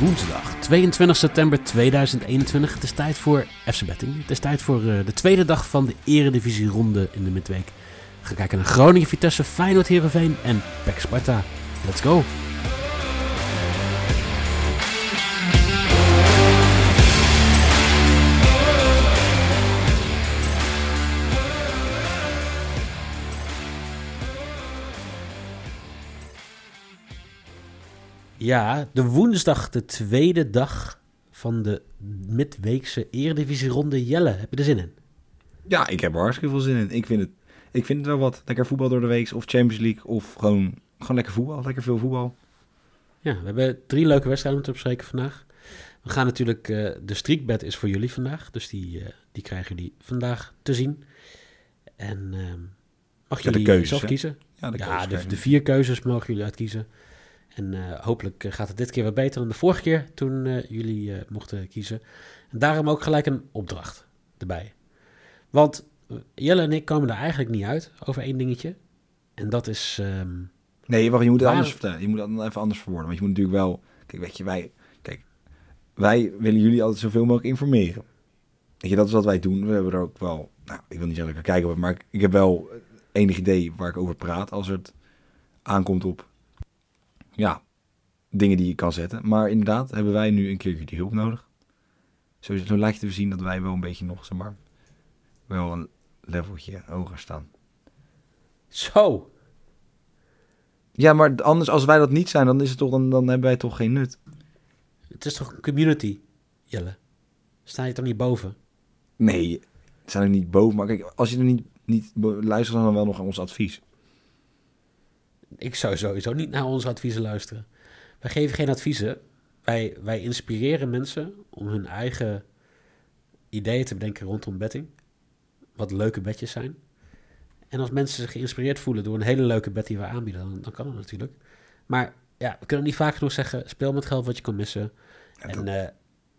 Woensdag 22 september 2021. Het is tijd voor FC Betting. Het is tijd voor uh, de tweede dag van de Eredivisie ronde in de midweek. We gaan kijken naar Groningen, Vitesse, Feyenoord, Heerenveen en PEC Sparta. Let's go! Ja, de woensdag, de tweede dag van de midweekse Eredivisie-ronde. Jelle, heb je er zin in? Ja, ik heb er hartstikke veel zin in. Ik vind het, ik vind het wel wat. Lekker voetbal door de week, of Champions League, of gewoon, gewoon lekker voetbal. Lekker veel voetbal. Ja, we hebben drie leuke wedstrijden te bespreken vandaag. We gaan natuurlijk, uh, de streakbed is voor jullie vandaag, dus die, uh, die krijgen jullie vandaag te zien. En uh, mag jullie keuzes, zelf hè? kiezen? Ja, de, Ja, de, vier keuzes mogen jullie uitkiezen. En eh, hopelijk eh, gaat het dit keer wat beter dan de vorige keer toen eh, jullie mochten kiezen. En daarom ook gelijk een opdracht erbij. Want Jelle en ik komen er eigenlijk niet uit over één dingetje. En dat is... ehm, Nee, wacht, je moet het Waar- anders vertellen. Je moet het dan even anders verwoorden. Want je moet natuurlijk wel... Kijk, weet je, wij... Kijk, wij willen jullie altijd zoveel mogelijk informeren. Weet je, dat is wat wij doen. We hebben er ook wel... Nou, ik wil niet zeggen dat ik er kijk op, maar ik heb wel enig idee waar ik over praat als het aankomt op... Ja, dingen die je kan zetten. Maar inderdaad hebben wij nu een keer jullie hulp nodig. Zo, zo lijkt het te zien dat wij wel een beetje nog, zeg maar... Wel een leveltje hoger staan. zo, Ja, maar anders als wij dat niet zijn, dan, is het toch, dan, dan hebben wij toch geen nut. het is toch community, Jelle? Sta je toch niet boven? Nee, zijn er niet boven. Maar kijk, als je er niet, niet luistert, dan wel nog aan ons advies. Ik zou sowieso niet naar onze adviezen luisteren. Wij geven geen adviezen. Wij, wij inspireren mensen om hun eigen ideeën te bedenken rondom betting. Wat leuke bedjes zijn. En als mensen zich geïnspireerd voelen door een hele leuke bet die we aanbieden, dan, dan kan dat natuurlijk. Maar ja, we kunnen niet vaak genoeg zeggen: speel met geld wat je kan missen. en eh,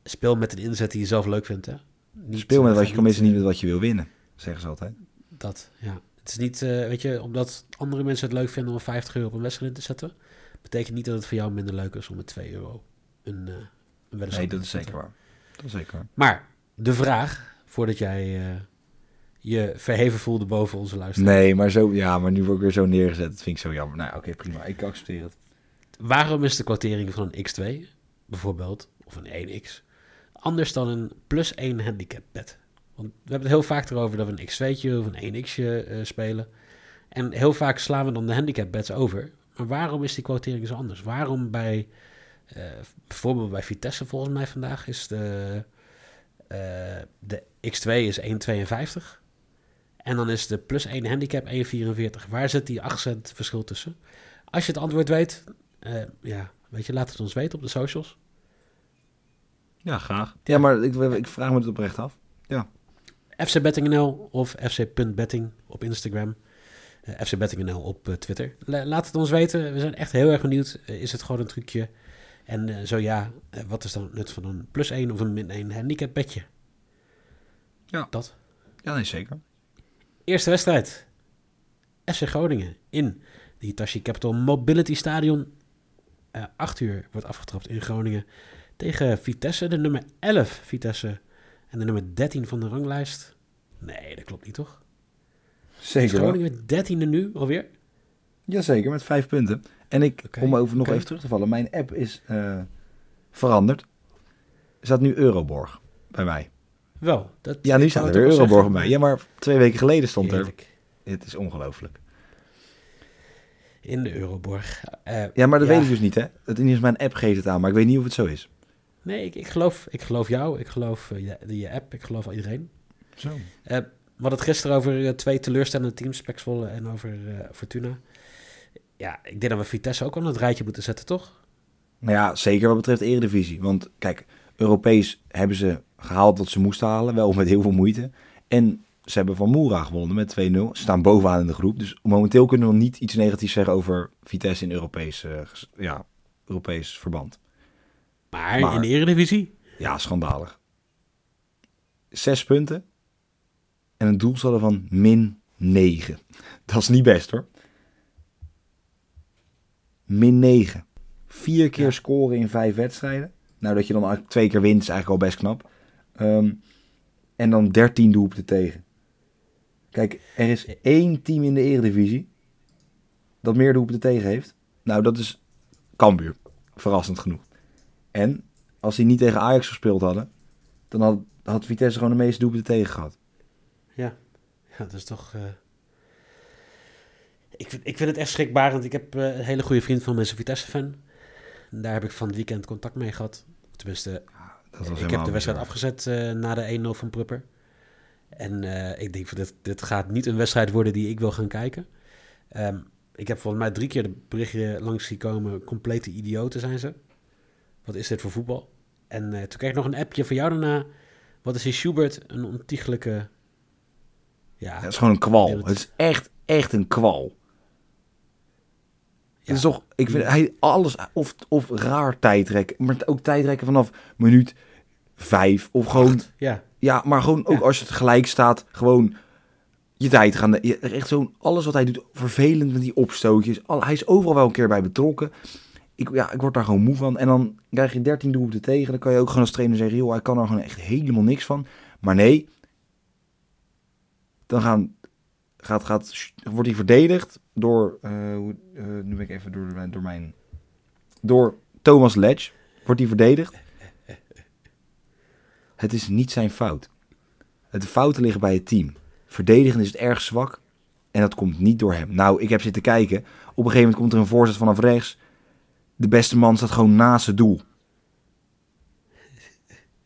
speel met een inzet die je zelf leuk vindt. Hè? Niet, Speel met eh, wat je kan missen, niet met wat je wil winnen. Zeggen ze altijd. dat, ja. Het is niet, eh, weet je, omdat andere mensen het leuk vinden om 50 euro op een wedstrijd in te zetten, betekent niet dat het voor jou minder leuk is om met 2 euro een, een wedstrijd Nee, dat te is zeker waar. Dat is zeker waar. Maar de vraag, voordat jij eh, je verheven voelde boven onze luisteraar. Nee, maar zo, ja, maar nu word ik weer zo neergezet. Dat vind ik zo jammer. Nou, oké, prima. Ik accepteer het. Waarom is de quotering van een x2, bijvoorbeeld, of een 1x, anders dan een plus 1 handicap bet? Want we hebben het heel vaak erover dat we een x2'tje of een 1x'je eh, spelen. En heel vaak slaan we dan de handicap bets over. Maar waarom is die quotering zo anders? Waarom bij, eh, bijvoorbeeld bij Vitesse volgens mij vandaag, is de, eh, de x2 is 1,52. En dan is de plus 1 handicap 1,44. Waar zit die 8 cent verschil tussen? Als je het antwoord weet, eh, ja, weet je, laat het ons weten op de socials. Ja, graag. Ja, maar ik, ik vraag me het oprecht af. FCBetting.nl of fc.betting op Instagram. Eh FCBetting.nl op eh, Twitter. La- laat het ons weten. We zijn echt heel erg benieuwd. Eh, is het gewoon een trucje? En zo ja, wat is dan het nut van een plus 1 of een min 1 handicap bedje? Ja. Dat. Ja, nee, zeker. Eerste wedstrijd. FC Groningen in de Hitachi Capital Mobility Stadion. 8 uur wordt afgetrapt in Groningen tegen Vitesse, de nummer 11 Vitesse en de nummer 13 van de ranglijst. Nee, dat klopt niet toch? Zeker. Groningen 13e nu alweer? Jazeker, met vijf punten. En ik, Oké, om over nog even terug te vallen, mijn app is eh, veranderd. Er staat nu Euroborg bij mij. Wel. Dat, Ja, nu staat er weer Euroborg bij zeggen. mij. Ja, maar twee weken geleden stond er. Heerlijk. Het is ongelooflijk. In de Euroborg. Eh, Ja, maar dat Ja. weet ik dus niet, hè. Het is mijn app geeft het aan, maar ik weet niet of het zo is. nee, ik, ik, geloof, ik geloof jou. Ik geloof eh, je, je app. Ik geloof iedereen. Zo. Eh, we hadden het gisteren over eh, twee teleurstellende teams, Pek Zwolle en over eh, Fortuna. Ja, ik denk dat we Vitesse ook op het rijtje moeten zetten, toch? Nou ja, zeker wat betreft Eredivisie. Want kijk, Europees hebben ze gehaald wat ze moesten halen, wel met heel veel moeite. En ze hebben van Moera gewonnen met 2-0. Ze staan bovenaan in de groep. Dus momenteel kunnen we nog niet iets negatiefs zeggen over Vitesse in Europees, eh, ja, Europees verband. Maar, Maar- in de Eredivisie? Ja, schandalig. Zes punten en een doelsaldo van min 9. Dat is niet best hoor. Min 9. Vier keer Ja. scoren in vijf wedstrijden. Nou, dat je dan twee keer wint is eigenlijk al best knap. Ehm, en dan 13 doelpunten tegen. Kijk, er is één team in de Eredivisie dat meer doelpunten tegen heeft. Nou, dat is Cambuur. Verrassend genoeg. En als die niet tegen Ajax gespeeld hadden, dan had, had Vitesse gewoon de meeste doelpunten tegen gehad. Ja, dat is toch... eh, Ik, vind, ik vind het echt schrikbarend. Ik heb eh, een hele goede vriend van mensen Vitesse-fan. Daar heb ik van het weekend contact mee gehad. Tenminste, Dat was ik heb de wedstrijd afgezet eh, na de 1-0 van Prupper. En ik denk, dit, dit gaat niet een wedstrijd worden die ik wil gaan kijken. Ehm, ik heb volgens mij drie keer de berichtje langs zien komen. Complete idioten zijn ze. Wat is dit voor voetbal? En toen kreeg ik nog een appje van jou daarna. Wat is die Schubert? Een ontiegelijke... Ja, het is gewoon een kwal. Het is echt, echt een kwal. Het is toch, ik vind hij alles, of, of raar tijdrekken, maar ook tijdrekken vanaf minuut vijf. Of gewoon, ja. ja, maar gewoon ook Ja. als het gelijk staat, gewoon je tijd gaan. Je- Echt zo'n, alles wat hij doet, vervelend met die opstootjes. Al, hij is overal wel een keer bij betrokken. Ik, ja, ik word daar gewoon moe van. En dan krijg je 13 doelpunten tegen. Dan kan je ook gewoon als trainer zeggen, joh, hij kan er gewoon echt helemaal niks van. Maar nee, dan gaan, gaat, gaat, wordt hij verdedigd door, eh, eh, nu ben ik even door, door mijn, door Thomas Ledge. Wordt hij verdedigd. Het is niet zijn fout. Het fouten liggen bij het team. Verdedigen is het erg zwak. En dat komt niet door hem. Nou, ik heb zitten kijken. Op een gegeven moment komt er een voorzet vanaf rechts. De beste man staat gewoon naast het doel.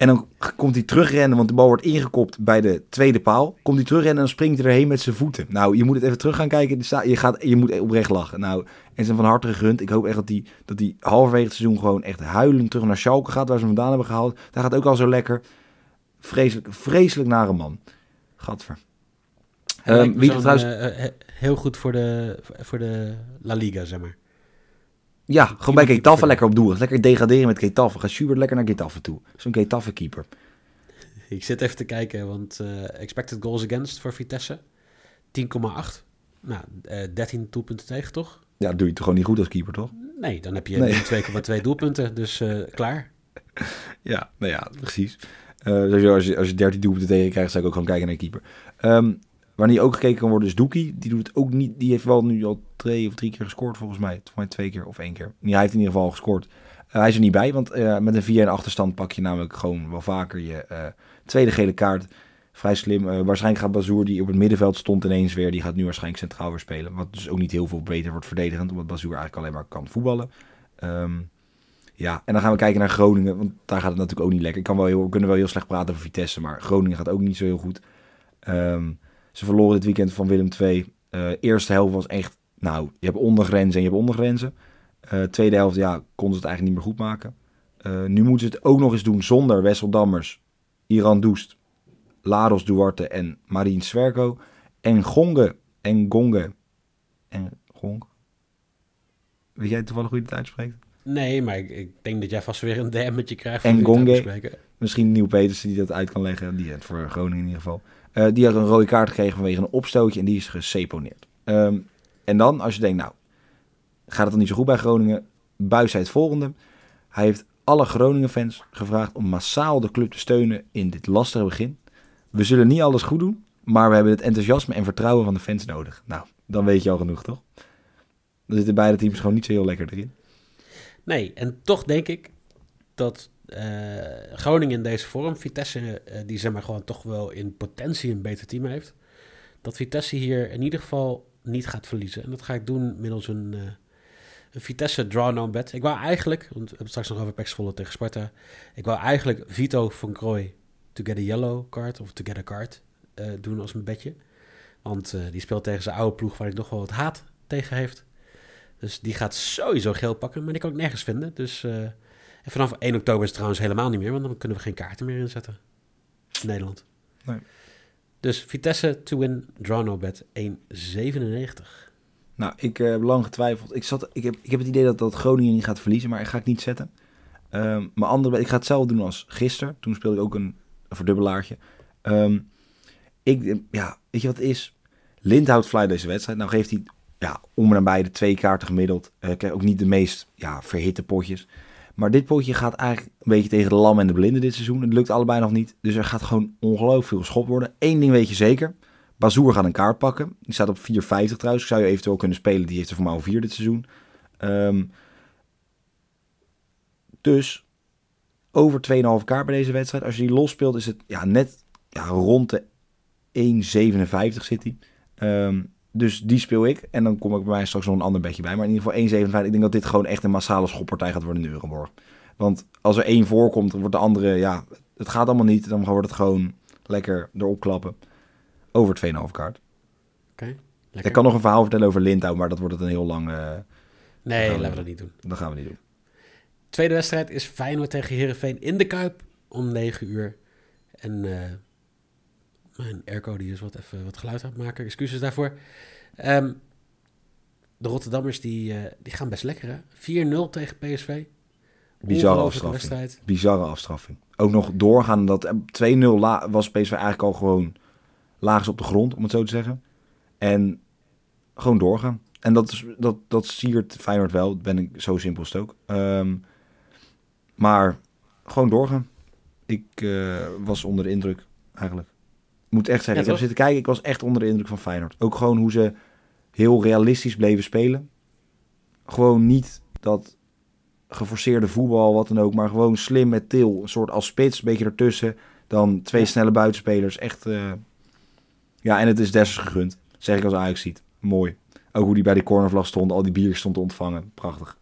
En dan komt hij terugrennen, want de bal wordt ingekopt bij de tweede paal. Komt hij terugrennen en dan springt hij erheen met zijn voeten. Nou, je moet het even terug gaan kijken. Je, gaat, je moet oprecht lachen. Nou, en zijn van harte gegund. Ik hoop echt dat hij, dat hij halverwege het seizoen gewoon echt huilend terug naar Schalke gaat, waar ze hem vandaan hebben gehaald. Daar gaat ook al zo lekker. Vreselijk, vreselijk nare man. Gadver. Ehm, wie trouwens- eh, eh, heel goed voor de, voor de La Liga, zeg maar. Ja, gewoon bij Getafe lekker op doel. Lekker degraderen met Getafe. Ga Schubert lekker naar Getafe toe. Zo'n Getafe keeper. Ik zit even te kijken, want eh, expected goals against voor Vitesse 10,8. Nou, eh 13 doelpunten tegen, toch? Ja, doe je toch gewoon niet goed als keeper, toch? Nee, dan heb je Nee. 2,2 doelpunten, dus eh, klaar. Ja, nou ja, precies. Sowieso als, je, als je 13 doelpunten tegen krijgt, zou ik ook gewoon kijken naar keeper. Wanneer ook gekeken kan worden is Doekie. Die doet het ook niet. Die heeft wel nu al twee of drie keer gescoord volgens mij. Volgens mij twee keer of één keer. Hij heeft in ieder geval gescoord. Eh, hij is er niet bij, want eh, met een 4-1 achterstand pak je namelijk gewoon wel vaker je eh, tweede gele kaart. Vrij slim. Waarschijnlijk gaat Bazoer, die op het middenveld stond ineens weer, die gaat nu waarschijnlijk centraal weer spelen. Wat dus ook niet heel veel beter wordt verdedigend, omdat Bazoer eigenlijk alleen maar kan voetballen. Ehm, ja, en dan gaan we kijken naar Groningen, want daar gaat het natuurlijk ook niet lekker. Ik kan wel heel, we kunnen wel heel slecht praten over Vitesse, maar Groningen gaat ook niet zo heel goed. Ehm, ze verloren dit weekend van Willem II. Eh eerste helft was echt, nou, je hebt ondergrenzen en je hebt ondergrenzen. Eh tweede helft, ja, konden ze het eigenlijk niet meer goed maken. Eh, nu moeten ze het ook nog eens doen zonder Wessel Dammers, Iran Doest, Laros Duarte en Marien Swerko. En Gonge en Gonge. En Gong. Weet jij toevallig hoe je het uitspreekt? Nee, maar ik, ik denk dat jij vast weer een DM'tje krijgt En Gonge. Misschien Nieuw Petersen die dat uit kan leggen. Die het voor Groningen in ieder geval. Eh, die had een rode kaart gekregen vanwege een opstootje en die is geseponeerd. Ehm, en dan, als je denkt, nou, gaat het dan niet zo goed bij Groningen? Buis zei het volgende. Hij heeft alle Groningen-fans gevraagd om massaal de club te steunen in dit lastige begin. We zullen niet alles goed doen, maar we hebben het enthousiasme en vertrouwen van de fans nodig. Nou, dan weet je al genoeg, toch? Dan zitten beide teams gewoon niet zo heel lekker erin. Nee, en toch denk ik dat Groningen in deze vorm, Vitesse, eh, die zeg maar gewoon toch wel in potentie een beter team heeft, dat Vitesse hier in ieder geval niet gaat verliezen. En dat ga ik doen middels een, eh, een Vitesse draw-no bet. Ik wou eigenlijk, want we hebben straks nog over Pax Volle tegen Sparta, ik wou eigenlijk Vito van Krooi to get a yellow card of to get a card eh, doen als mijn bedje. Want eh, die speelt tegen zijn oude ploeg waar ik nog wel wat haat tegen heeft. Dus die gaat sowieso geel pakken, maar die kan ik nergens vinden. Dus eh, en vanaf 1 oktober is het trouwens helemaal niet meer, want dan kunnen we geen kaarten meer inzetten. In Nederland. Nee. Dus Vitesse to win, draw no bet 1,97. Nou, ik eh, heb lang getwijfeld. Ik, zat, ik, heb, ik heb het idee dat, dat Groningen niet gaat verliezen, maar ik ga ik niet zetten. Ehm maar andere, ik ga hetzelfde doen als gisteren. Toen speelde ik ook een, een verdubbelaartje. Ehm, ik, eh, ja, weet je wat het is? Lindhout fly deze wedstrijd. Nou geeft hij ja, om en nabij de twee kaarten gemiddeld. Uh, ook niet de meest ja, verhitte potjes. Maar dit potje gaat eigenlijk een beetje tegen de lam en de blinden dit seizoen. Het lukt allebei nog niet. Dus er gaat gewoon ongelooflijk veel geschopt worden. Eén ding weet je zeker. Bazoer gaat een kaart pakken. Die staat op 4,50 trouwens. Ik zou je eventueel kunnen spelen. Die heeft er voor mij al 4 dit seizoen. Ehm, dus over 2,5 kaart bij deze wedstrijd. Als je die los speelt is het ja, net ja, rond de 1,57 zit hij. Ehm, dus die speel ik. En dan kom ik bij mij straks nog een ander bedje bij. Maar in ieder geval 1,57. Ik denk dat dit gewoon echt een massale schoppartij gaat worden in Euroborg. Want als er één voorkomt, dan wordt de andere... Ja, het gaat allemaal niet. Dan wordt het gewoon lekker erop klappen. Over 2,5 kaart. Oké, Ik kan nog een verhaal vertellen over Lindau, maar dat wordt het een heel lang... eh, Nee, laten we dat niet doen. dat gaan we niet doen. Tweede wedstrijd is Feyenoord tegen Herenveen in de Kuip om 9 uur. En eh, mijn airco die is wat even wat geluid aan het maken. Excuses daarvoor. Ehm, de Rotterdammers die, eh, die gaan best lekker hè. 4-0 tegen PSV. Bizarre afstraffing. Bizarre afstraffing. Ook nog doorgaan. Dat 2-0 la- was PSV eigenlijk al gewoon laagst op de grond, om het zo te zeggen. En gewoon doorgaan. En dat, is, dat, dat siert Feyenoord wel. Ben ik zo simpel is het ook. Ehm, maar gewoon doorgaan. Ik eh, was onder de indruk, eigenlijk. Moet echt zeggen, Ja, ik heb zitten kijken. Ik was echt onder de indruk van Feyenoord. Ook gewoon hoe ze heel realistisch bleven spelen. Gewoon niet dat geforceerde voetbal, wat dan ook. Maar gewoon slim met Til. Een soort als spits, een beetje ertussen. Dan twee Ja. snelle buitenspelers. Echt, eh, ja, en het is Dessers gegund. Zeg ik als Ajax ziet. Mooi. Ook hoe die bij die cornervlag stond. Al die bier stond te ontvangen. Prachtig.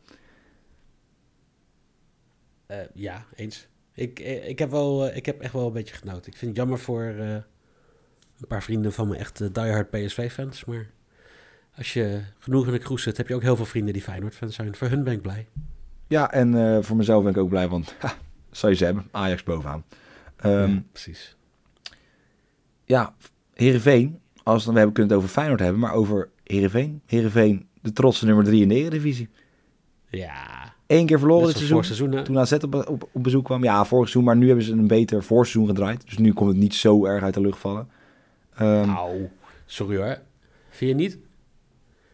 Eh, ja, eens. Ik, eh, ik, heb wel, ik heb echt wel een beetje genoten. Ik vind het jammer voor een paar vrienden van me, echt eh, diehard PSV-fans. Maar als je genoeg in de kroes zit, heb je ook heel veel vrienden die Feyenoord-fans zijn. Voor hun ben ik blij. Ja, en eh, voor mezelf ben ik ook blij. Want, ha, zou je ze hebben. Ajax bovenaan. Ehm, ja, precies. ja, Heerenveen. Als dan, we hebben, kunnen het over Feyenoord hebben. Maar over Heerenveen. Heerenveen, de trotse nummer drie in de Eredivisie. Ja, Eén keer verloren dit seizoen. seizoen. Toen AZ op, op, op bezoek kwam. Ja, vorig seizoen. Maar nu hebben ze een beter voorseizoen gedraaid. Dus nu komt het niet zo erg uit de lucht vallen. Au, sorry hoor. Vind je niet?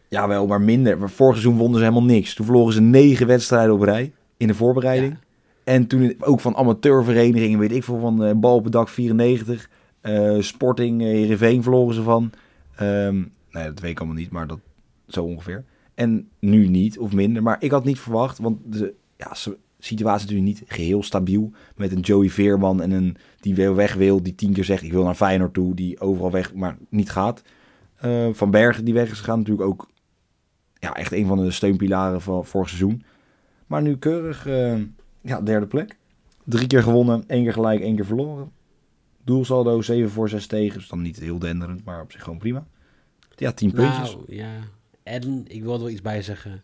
Ja, wel, maar minder. Vorig seizoen wonnen ze helemaal niks. Toen verloren ze negen wedstrijden op rij in de voorbereiding. Ja. En toen ook van amateurverenigingen, weet ik veel, van eh, Bal op het dak 94. eh, Sporting, eh, Heerenveen verloren ze van. Ehm, nee, dat weet ik allemaal niet, maar dat zo ongeveer. En nu niet, of minder. Maar ik had niet verwacht, want de ja, s- situatie natuurlijk niet geheel stabiel. Met een Joey Veerman en een die weer weg wil, die tien keer zegt ik wil naar Feyenoord toe. Die overal weg, maar niet gaat. Eh, van Bergen die weg is gegaan, natuurlijk ook ja, echt een van de steunpilaren van vorig seizoen. Maar nu keurig, eh, ja, derde plek. Drie keer gewonnen, één keer gelijk, één keer verloren. Doelsaldo 7 voor 6 tegen. Dus dan niet heel denderend, maar op zich gewoon prima. Ja, 10 puntjes. Nou, ja. En ik wil er wel iets bij zeggen.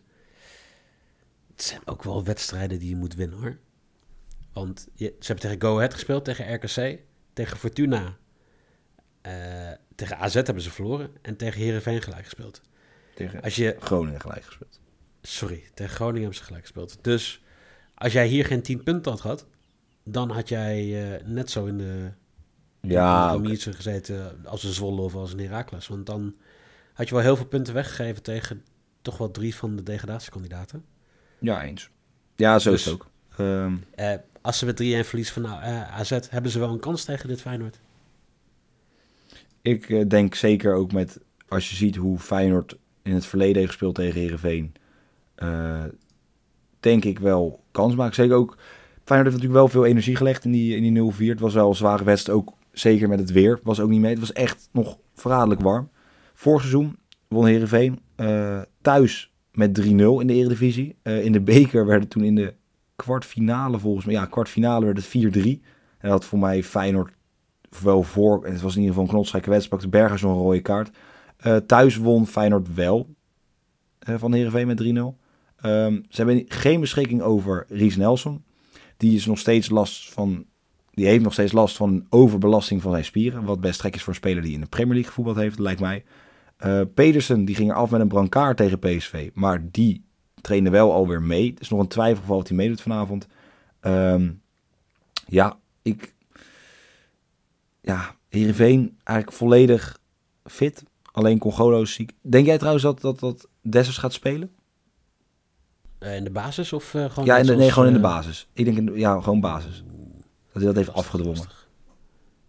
Het zijn ook wel wedstrijden die je moet winnen, hoor. Want je, ze hebben tegen Go Ahead gespeeld, tegen RKC, tegen Fortuna. eh, tegen AZ hebben ze verloren en tegen Herenveen gelijk gespeeld. Tegen Als je, Groningen gelijk gespeeld. sorry, tegen Groningen hebben ze gelijk gespeeld. Dus als jij hier geen 10 punten had gehad, dan had jij eh, net zo in de Ja, in de gezeten als een Zwolle of als een Heracles. Want dan had je wel heel veel punten weggegeven tegen toch wel drie van de degradatiekandidaten. Ja, eens. Ja, zo is het ook. Ehm, Eh, als ze met 3-1 verliezen van nou, eh, AZ, hebben ze wel een kans tegen dit Feyenoord. ik eh, denk zeker ook met, als je ziet hoe Feyenoord in het verleden heeft gespeeld tegen Heerenveen, eh, denk ik wel kans maken. Zeker ook, Feyenoord heeft natuurlijk wel veel energie gelegd in die, in die 0-4. Het was wel een zware wedstrijd, ook zeker met het weer. Was ook niet mee. Het was echt nog verraderlijk warm. Vorig seizoen won Heerenveen eh, thuis met 3-0 in de Eredivisie. Eh, in de beker werd het toen in de kwartfinale volgens mij, ja, kwartfinale werd het 4-3. En dat voor mij Feyenoord wel voor. En het was in ieder geval een knotsgekke wedstrijd. Pakte Berger zo'n rode kaart. Eh, thuis won Feyenoord wel eh, van Heerenveen met 3-0. Ehm, ze hebben geen beschikking over Ries Nelson. Die is nog steeds last van. Die heeft nog steeds last van overbelasting van zijn spieren. Wat best gek is voor een speler die in de Premier League gevoetbald heeft, lijkt mij. Eh, Pedersen die ging er af met een brancard tegen PSV. Maar die trainde wel alweer mee. Het is nog een twijfelgeval of hij meedoet vanavond. Ehm, ja, ik... Ja, Heerenveen eigenlijk volledig fit. Alleen Congolo is ziek. Denk jij trouwens dat, dat, dat Dessers gaat spelen? Eh, in de basis of eh, gewoon... Ja, in de, nee, gewoon in de basis. Ik denk, in de- ja, gewoon basis. Dat hij dat heeft afgedwongen. lastig.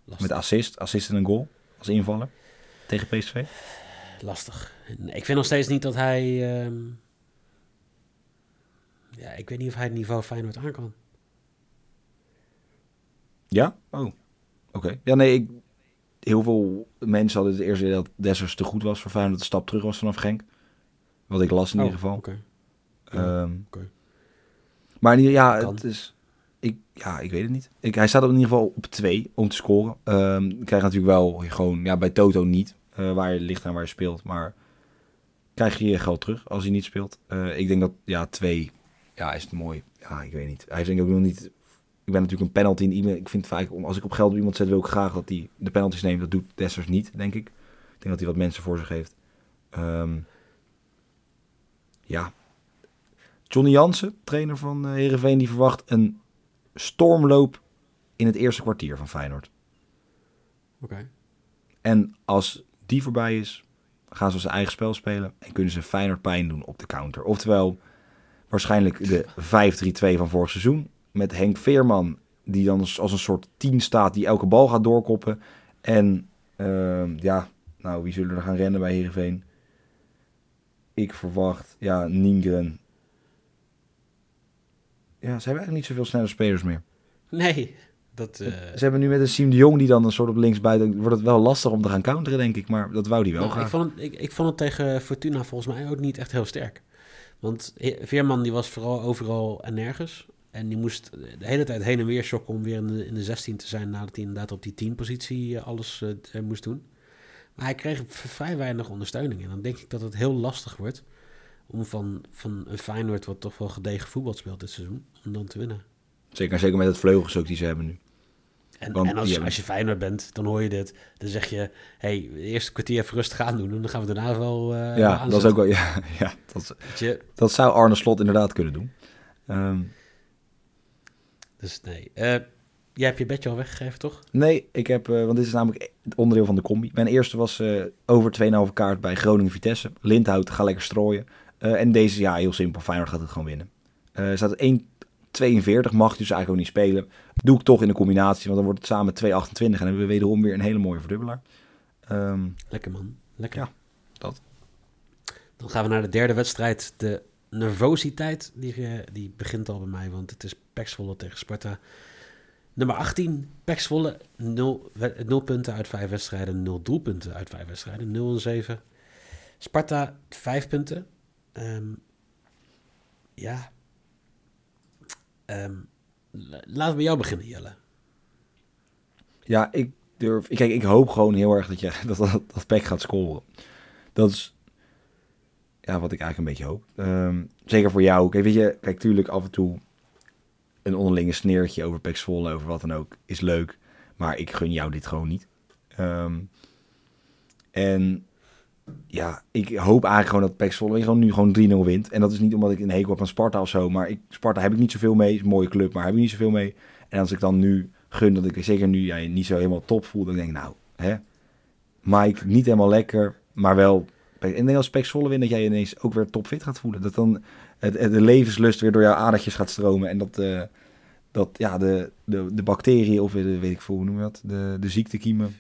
Lastig. Met assist, assist en een goal als invaller tegen PSV. Lastig. Ik vind nog steeds niet dat hij... ehm, Ja, ik weet niet of hij het niveau Feyenoord aan kan. Ja? Oh, oké. Ja, nee, ik, heel veel mensen hadden het eerst idee dat Dessers te goed was voor Feyenoord. Dat de stap terug was vanaf Genk. Wat ik las in Oh, ieder geval. oké. Ehm, oké. Maar in ieder- ja, Kan. het is... Ik, ja, ik weet het niet. Ik, hij staat in ieder geval op twee om te scoren. Je krijgt natuurlijk wel gewoon... Ja, bij Toto niet. Eh, waar je ligt aan waar je speelt. Maar krijg je je geld terug als hij niet speelt. Eh, ik denk dat, ja, twee... Ja, is het mooi. Ja, ik weet niet. Hij heeft denk ik ook nog niet... Ik ben natuurlijk een penalty in iemand. Ik vind vaak, als ik op geld op iemand zet, wil ik graag dat hij de penalties neemt. Dat doet Dessers niet, denk ik. Ik denk dat hij wat mensen voor zich heeft. Ehm, ja. Johnny Jansen, trainer van eh, Heerenveen, die verwacht een stormloop in het eerste kwartier van Feyenoord. Oké. En als die voorbij is, gaan ze zijn eigen spel spelen en kunnen ze Feyenoord pijn doen op de counter. Oftewel, waarschijnlijk de 5-3-2 van vorig seizoen. Met Henk Veerman, die dan als, als een soort 10 staat, die elke bal gaat doorkoppen. En ehm, ja, nou, wie zullen er gaan rennen bij Heerenveen? Ik verwacht, ja, Ningren. Ja, ze hebben eigenlijk niet zoveel snelle spelers meer. Nee, dat... eh, Ze hebben nu met een Siem de Jong die dan een soort op links buiten. Wordt het wel lastig om te gaan counteren, denk ik. Maar dat wou die wel Nou, graag. ik, vond het, ik, ik vond het tegen Fortuna volgens mij ook niet echt heel sterk. Want Veerman die was vooral overal en nergens. En die moest de hele tijd heen en weer shocken om weer in de, in de 16 te zijn... nadat hij inderdaad op die 10-positie alles eh, moest doen. Maar hij kreeg vrij weinig ondersteuning. En dan denk ik dat het heel lastig wordt... om van, van een Feyenoord wat toch wel gedegen voetbal speelt dit seizoen... om dan te winnen. Zeker, zeker met het vleugelstuk die ze hebben nu. En, Want en als, je Feyenoord bent, dan hoor je dit. Dan zeg je, hey, de eerste kwartier even rustig aan doen... en dan gaan we daarna wel wel ja, dat is ook wel. Ja, ja dat, je, dat zou Arne Slot inderdaad kunnen doen. Ehm, Dus nee. Eh, jij hebt je bedje al weggegeven, toch? nee, ik heb, eh, want dit is namelijk het onderdeel van de combi. Mijn eerste was over 2,5 kaart bij Groningen Vitesse. Lindhout, ga lekker strooien. En deze, ja, heel simpel. Feyenoord gaat het gewoon winnen. Er staat 1,42, mag dus eigenlijk ook niet spelen. Doe ik toch in de combinatie, want dan wordt het samen 2,28. En dan hebben we wederom weer een hele mooie verdubbelaar. Ehm, Lekker man. Lekker. Ja, dat. Dan gaan we naar de derde wedstrijd. De nervositeit, die, eh, die begint al bij mij, want het is Pek Zwolle tegen Sparta. Nummer 18, Pek Zwolle, 0, 0 punten uit 5 wedstrijden, 0 doelpunten uit 5 wedstrijden, 0 en 7. Sparta, 5 punten. Ehm, ja. Ehm, la- laten bij jou beginnen, Jelle. Ja, ik durf. Kijk, ik hoop gewoon heel erg dat, je, dat, dat, gaat scoren. Dat is ja, wat ik eigenlijk een beetje hoop. Ehm, zeker voor jou. Kijk, weet je, kijk, tuurlijk af en toe een onderlinge sneertje over Pek Zwolle, over wat dan ook, is leuk. Maar ik gun jou dit gewoon niet. Ehm, en ja, ik hoop eigenlijk gewoon dat Pek Zwolle gewoon nu gewoon 3-0 wint. En dat is niet omdat ik een hekel heb aan Sparta of zo. Maar ik, Sparta heb ik niet zoveel mee. Is een mooie club, maar heb ik niet zoveel mee. En als ik dan nu gun dat ik zeker nu ja, niet zo helemaal top voel, dan denk ik nou, hè, Mike, niet helemaal lekker, maar wel. En ik denk als Pek Zwolle wint, dat jij ineens ook weer topfit gaat voelen. Dat dan het, het- de levenslust weer door jouw adertjes gaat stromen. En dat, eh, dat ja, de, de, de bacteriën, of de, weet ik veel, hoe noem je dat, de, de ziektekiemen,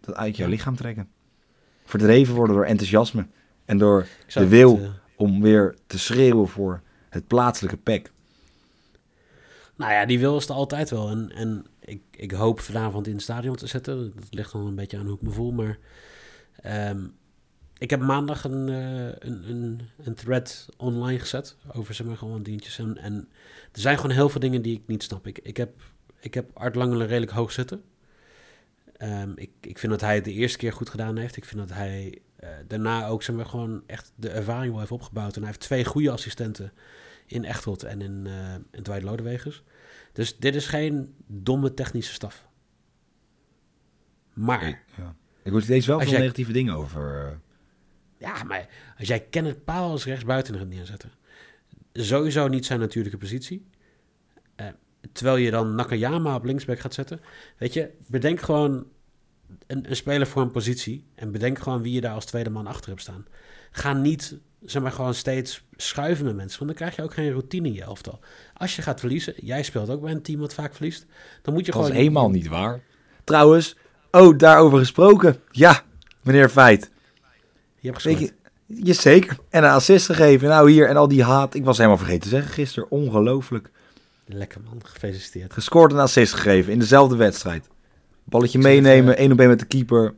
dat uit jouw lichaam trekken. Verdreven worden door enthousiasme. En door de wil het, eh, om weer te schreeuwen voor het plaatselijke pek. Nou ja, die wil is er altijd wel. En, en ik, ik hoop vanavond in het stadion te zitten. Dat ligt dan een beetje aan hoe ik me voel. Maar ehm, ik heb maandag een, eh, een, een, een thread online gezet over zeg maar gewoon dientjes. En, en er zijn gewoon heel veel dingen die ik niet snap. Ik, ik, heb, ik heb Art Langelen redelijk hoog zitten. Ehm, ik, ik vind dat hij het de eerste keer goed gedaan heeft. Ik vind dat hij eh, daarna ook zeg maar, gewoon echt de ervaring wel heeft opgebouwd. En hij heeft twee goede assistenten in Echtelt en in, uh, in Dwight Lodewegers. Dus dit is geen domme technische staf. Maar... Ik, ja. ik hoor steeds wel veel negatieve dingen over... Uh... Ja, maar als jij Kenneth Paal als rechtsbuiten gaat neerzetten... Sowieso niet zijn natuurlijke positie. Terwijl je dan Nakayama op linksback gaat zetten. Weet je, bedenk gewoon een, een, speler voor een positie. En bedenk gewoon wie je daar als tweede man achter hebt staan. Ga niet, zeg maar, gewoon steeds schuiven met mensen. Want dan krijg je ook geen routine in je elftal. Als je gaat verliezen, jij speelt ook bij een team wat vaak verliest. Dan moet je dat gewoon... is eenmaal niet waar. Trouwens, oh, daarover gesproken. Ja, meneer Feit. Je hebt gescoord. Je, zeker. En een assist gegeven. Nou, hier en al die haat. Ik was helemaal vergeten te zeggen gisteren. Ongelooflijk. Lekker man, gefeliciteerd. Gescoord en assist gegeven in dezelfde wedstrijd. Balletje meenemen, één op één met de keeper.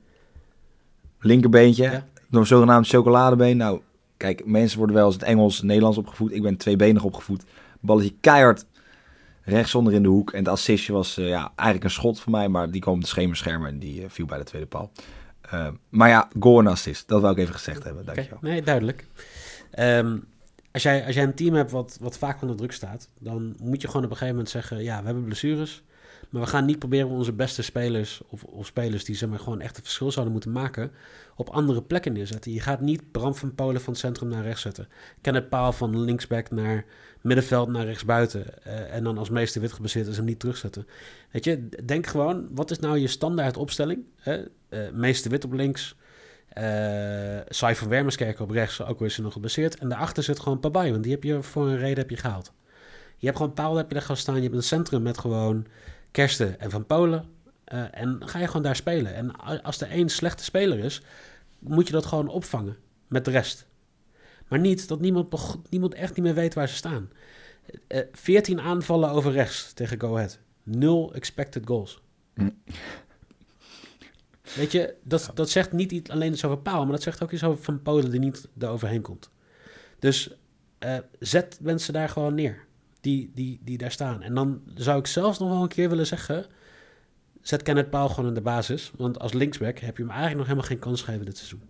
Linkerbeentje, ja. door zogenaamd chocoladebeen. Nou, kijk, mensen worden wel eens het Engels, het Nederlands opgevoed. Ik ben tweebenig opgevoed. Balletje keihard rechtsonder in de hoek. En het assistje was uh, ja, eigenlijk een schot voor mij, maar die kwam op de schemerschermen en die uh, viel bij de tweede paal. Uh, maar ja, goal en assist, dat wil ik even gezegd hebben. Dankjewel. Okay. Nee, duidelijk. Um, als jij, als jij een team hebt wat, wat vaak onder druk staat, dan moet je gewoon op een gegeven moment zeggen: ja, we hebben blessures. Maar we gaan niet proberen onze beste spelers, of, of spelers die zeg maar, gewoon echt een verschil zouden moeten maken, op andere plekken neerzetten. Je gaat niet Bram van Polen van centrum naar rechts zetten. het Paal van linksback naar middenveld naar rechtsbuiten. Uh, en dan als meeste wit gebaseerd is hem niet terugzetten. Weet je, denk gewoon, wat is nou je standaard opstelling? Hè? Uh, meeste wit op links, Sai van Wermerskerk op rechts, ook is ze nog gebaseerd. En daarachter zit gewoon Pabai, want die heb je voor een reden heb je gehaald. Je hebt gewoon Paul heb je daar gaan staan. Je hebt een centrum met gewoon Kersten en Van Polen. Uh, en ga je gewoon daar spelen. En als er één slechte speler is, moet je dat gewoon opvangen met de rest. Maar niet dat niemand, niemand echt niet meer weet waar ze staan. Uh, eh, 14 aanvallen over rechts tegen Go Ahead. Nul expected goals. Hm. Weet je, dat, dat zegt niet alleen iets over Paal, maar dat zegt ook iets over Van Polen die niet eroverheen komt. Dus uh, zet mensen daar gewoon neer, die, die, die daar staan. En dan zou ik zelfs nog wel een keer willen zeggen, zet Kenneth Paal gewoon in de basis. Want als linksback heb je hem eigenlijk nog helemaal geen kans gegeven dit seizoen.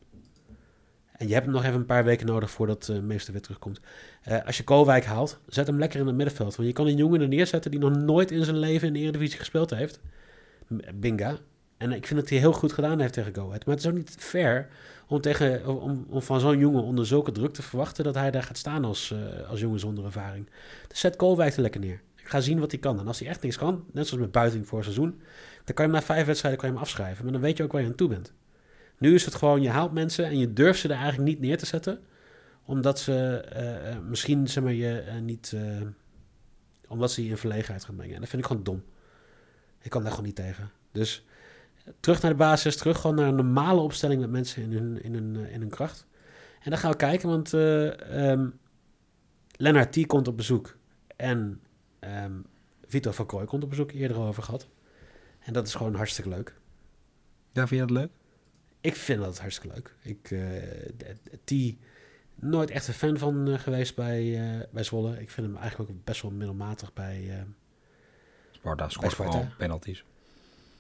En je hebt hem nog even een paar weken nodig voordat uh, meester weer terugkomt. Uh, als je Koolwijk haalt, zet hem lekker in het middenveld. Want je kan een jongen er neerzetten die nog nooit in zijn leven in de Eredivisie gespeeld heeft. Binga. En ik vind dat hij heel goed gedaan heeft tegen Go Ahead. Maar het is ook niet fair om, tegen, om, om van zo'n jongen onder zulke druk te verwachten dat hij daar gaat staan als, uh, als jongen zonder ervaring. Dus zet Koolwijk er lekker neer. Ik ga zien wat hij kan. En als hij echt niks kan, net zoals met Buiting voor seizoen, dan kan je hem na vijf wedstrijden kan je hem afschrijven. Maar dan weet je ook waar je aan toe bent. Nu is het gewoon, je haalt mensen en je durft ze er eigenlijk niet neer te zetten. Omdat ze uh, misschien, zeg maar, je niet... omdat ze je in verlegenheid gaan brengen. En dat vind ik gewoon dom. Ik kan daar gewoon niet tegen. Dus terug naar de basis, terug gewoon naar een normale opstelling met mensen in hun, in hun, in hun kracht. En dan gaan we kijken, want uh, um, Lennart T. komt op bezoek. En um, Vito van Krooi komt op bezoek, eerder over gehad. En dat is gewoon hartstikke leuk. Ja, vind je dat leuk? Ik vind dat hartstikke leuk. Ik, uh, T. Nooit echt een fan van uh, geweest bij, uh, bij Zwolle. Ik vind hem eigenlijk ook best wel middelmatig bij... Sparta scoort vooral penalties.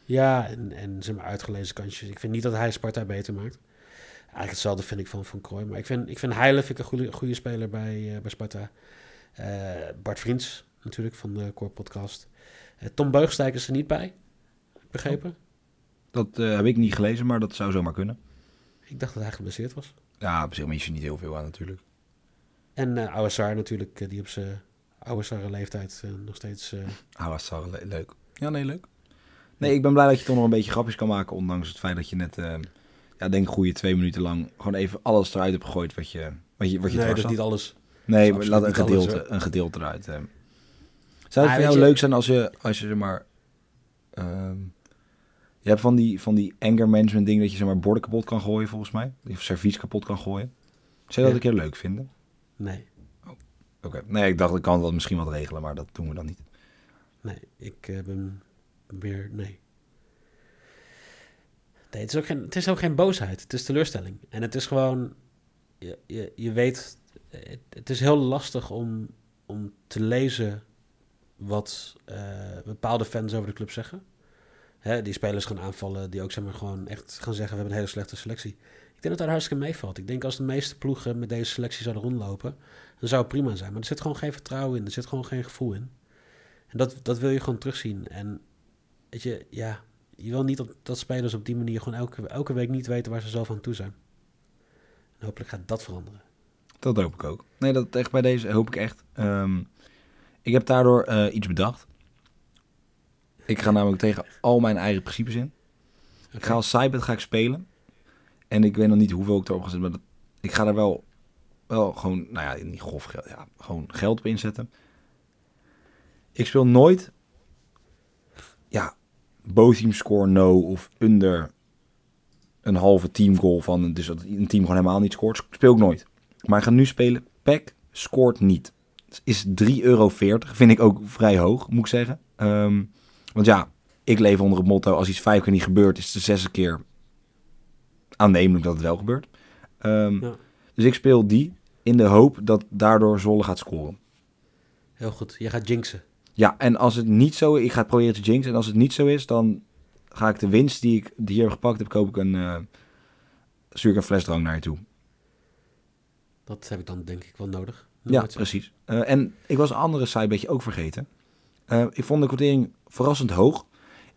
Ja, en, en zeg maar uitgelezen kansjes. Ik vind niet dat hij Sparta beter maakt. Eigenlijk hetzelfde vind ik van Van Krooi. Maar ik vind, ik vind Heile vind ik een goede, goede speler bij, uh, bij Sparta. Uh, Bart Vriends natuurlijk van de Core Podcast. Uh, Tom Beugstijk is er niet bij. Begrepen? Dat heb ik niet gelezen, maar dat zou zomaar kunnen. Ik dacht dat hij geblesseerd was. Ja, op zich mis je niet heel veel aan natuurlijk. En uh, Awassar natuurlijk, die op zijn Awassar leeftijd nog steeds... Uh... Awassar, le leuk. Ja, nee, leuk. Nee, ik ben blij dat je toch nog een beetje grapjes kan maken. Ondanks het feit dat je net, uh, ja, denk goede twee minuten lang gewoon even alles eruit hebt gegooid wat je, wat je, wat je Nee, dat is niet alles. Nee, maar laat een gedeelte, alles, een gedeelte eruit. Uh. Zou het ah, voor jou je... leuk zijn als je, als je zeg maar... Uh, je hebt van die, van die anger management ding dat je zeg maar borden kapot kan gooien volgens mij. Of servies kapot kan gooien. Zou je dat een keer leuk vinden? Nee. Oh, Oké. Okay. Nee, ik dacht ik kan dat misschien wat regelen, maar dat doen we dan niet. Nee, ik uh, ben meer, nee. Nee, het is, ook geen, het is ook geen boosheid. Het is teleurstelling. En het is gewoon, je, je, je weet, het, is heel lastig om, om te lezen wat uh, bepaalde fans over de club zeggen. hè, die spelers gaan aanvallen, die ook zeg maar gewoon echt gaan zeggen, we hebben een hele slechte selectie. Ik denk dat daar hartstikke meevalt. Ik denk als de meeste ploegen met deze selectie zouden rondlopen, dan zou het prima zijn. Maar er zit gewoon geen vertrouwen in, er zit gewoon geen gevoel in. En dat, dat wil je gewoon terugzien. En weet je, ja, je wil niet dat, dat spelers op die manier gewoon elke, elke week niet weten waar ze zelf aan toe zijn. En hopelijk gaat dat veranderen. Dat hoop ik ook. Nee, dat echt bij deze hoop ik echt. Ehm, ik heb daardoor eh, iets bedacht. Ik ga namelijk tegen al mijn eigen principes in. Ik ga als sidebet ga ik spelen. En ik weet nog niet hoeveel ik erop ga zetten. Maar dat, ik ga er wel, wel gewoon, nou ja, niet grof geld. Ja, gewoon geld op inzetten. Ik speel nooit, ja, both team score no of under een halve team goal van. Dus dat een team gewoon helemaal niet scoort. Speel ik nooit. Maar ik ga nu spelen. Pack scoort niet. Is 3,40 euro. Vind ik ook vrij hoog, moet ik zeggen. Ehm, want ja, ik leef onder het motto: als iets vijf keer niet gebeurt, is het de zesde keer aannemelijk dat het wel gebeurt. Ehm, Ja. Dus ik speel die in de hoop dat daardoor Zwolle gaat scoren. Heel goed, je gaat jinxen. Ja, en als het niet zo is, ik ga het proberen te jinxen. En als het niet zo is, dan ga ik de winst die ik die hier heb gepakt heb, koop ik een, eh stuur ik een fles drank naar je toe. Dat heb ik dan denk ik wel nodig. Ja, zo. precies. Eh, en ik was een andere sidebedje ook vergeten. Eh, ik vond de quotering verrassend hoog.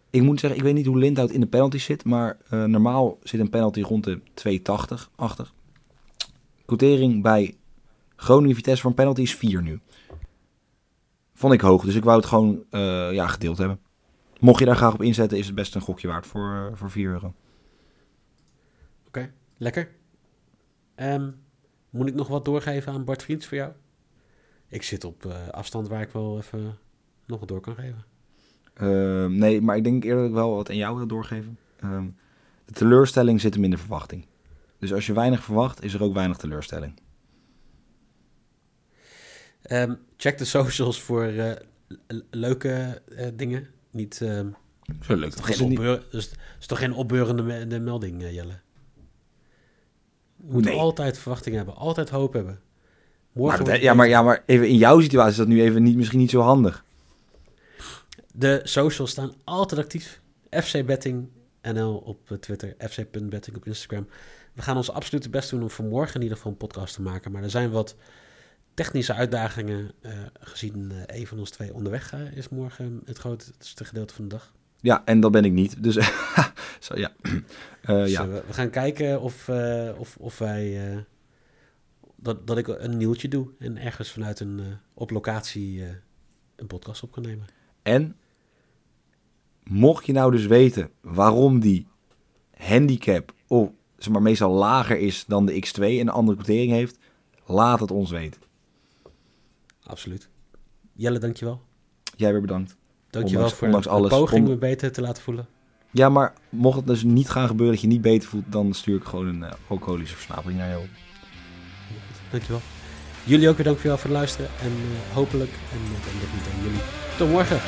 Ik moet zeggen, ik weet niet hoe Lindhout in de penalty zit, maar eh, normaal zit een penalty rond de 2,80 achter. Quotering bij Groningen Vitesse voor een penalty is 4 nu. Vond ik hoog, dus ik wou het gewoon eh, ja, gedeeld hebben. Mocht je daar graag op inzetten, is het best een gokje waard voor, eh, voor 4 euro. Oké, lekker. Ehm, moet ik nog wat doorgeven aan Bart Vriends voor jou? Ik zit op eh, afstand waar ik wel even nog wat door kan geven. Ehm, nee, maar ik denk ik wel wat aan jou wil doorgeven. Ehm, de teleurstelling zit hem in de verwachting. Dus als je weinig verwacht, is er ook weinig teleurstelling. Ehm, check de socials voor eh, leuke eh, dingen. Niet, ehm, Zo leuk. dus, het is toch geen opbeurende me- de melding, eh, Jelle? Je moet Nee. altijd verwachtingen hebben, altijd hoop hebben. Maar Morgen dat- wordt ja, maar, ja, maar even in jouw situatie is dat nu even niet, misschien niet zo handig. De socials staan altijd actief. FC Betting NL op Twitter, fc.betting op Instagram. We gaan ons absoluut best doen om vanmorgen in ieder geval een podcast te maken. Maar er zijn wat technische uitdagingen eh, gezien eh, een van ons twee onderweg eh, is morgen het grootste gedeelte van de dag. Ja, en dat ben ik niet. Dus ja. Dus ja. we, gaan kijken of, of, of wij... dat, dat ik een nieuwtje doe en ergens vanuit een... op locatie een podcast op kan nemen. En mocht je nou dus weten waarom die handicap of, zeg maar, meestal lager is dan de X2 en een andere quotering heeft, laat het ons weten. Absoluut. Jelle, dankjewel. Jij weer bedankt. Dankjewel Ondanks- voor ondanks de alles. poging On- me beter te laten voelen. Ja, maar mocht het dus niet gaan gebeuren dat je niet beter voelt, dan stuur ik gewoon een eh, alcoholische versnapering naar je op. Dankjewel. Jullie ook weer dank voor het luisteren. En eh, hopelijk, en ik denk dat niet aan jullie, tot morgen.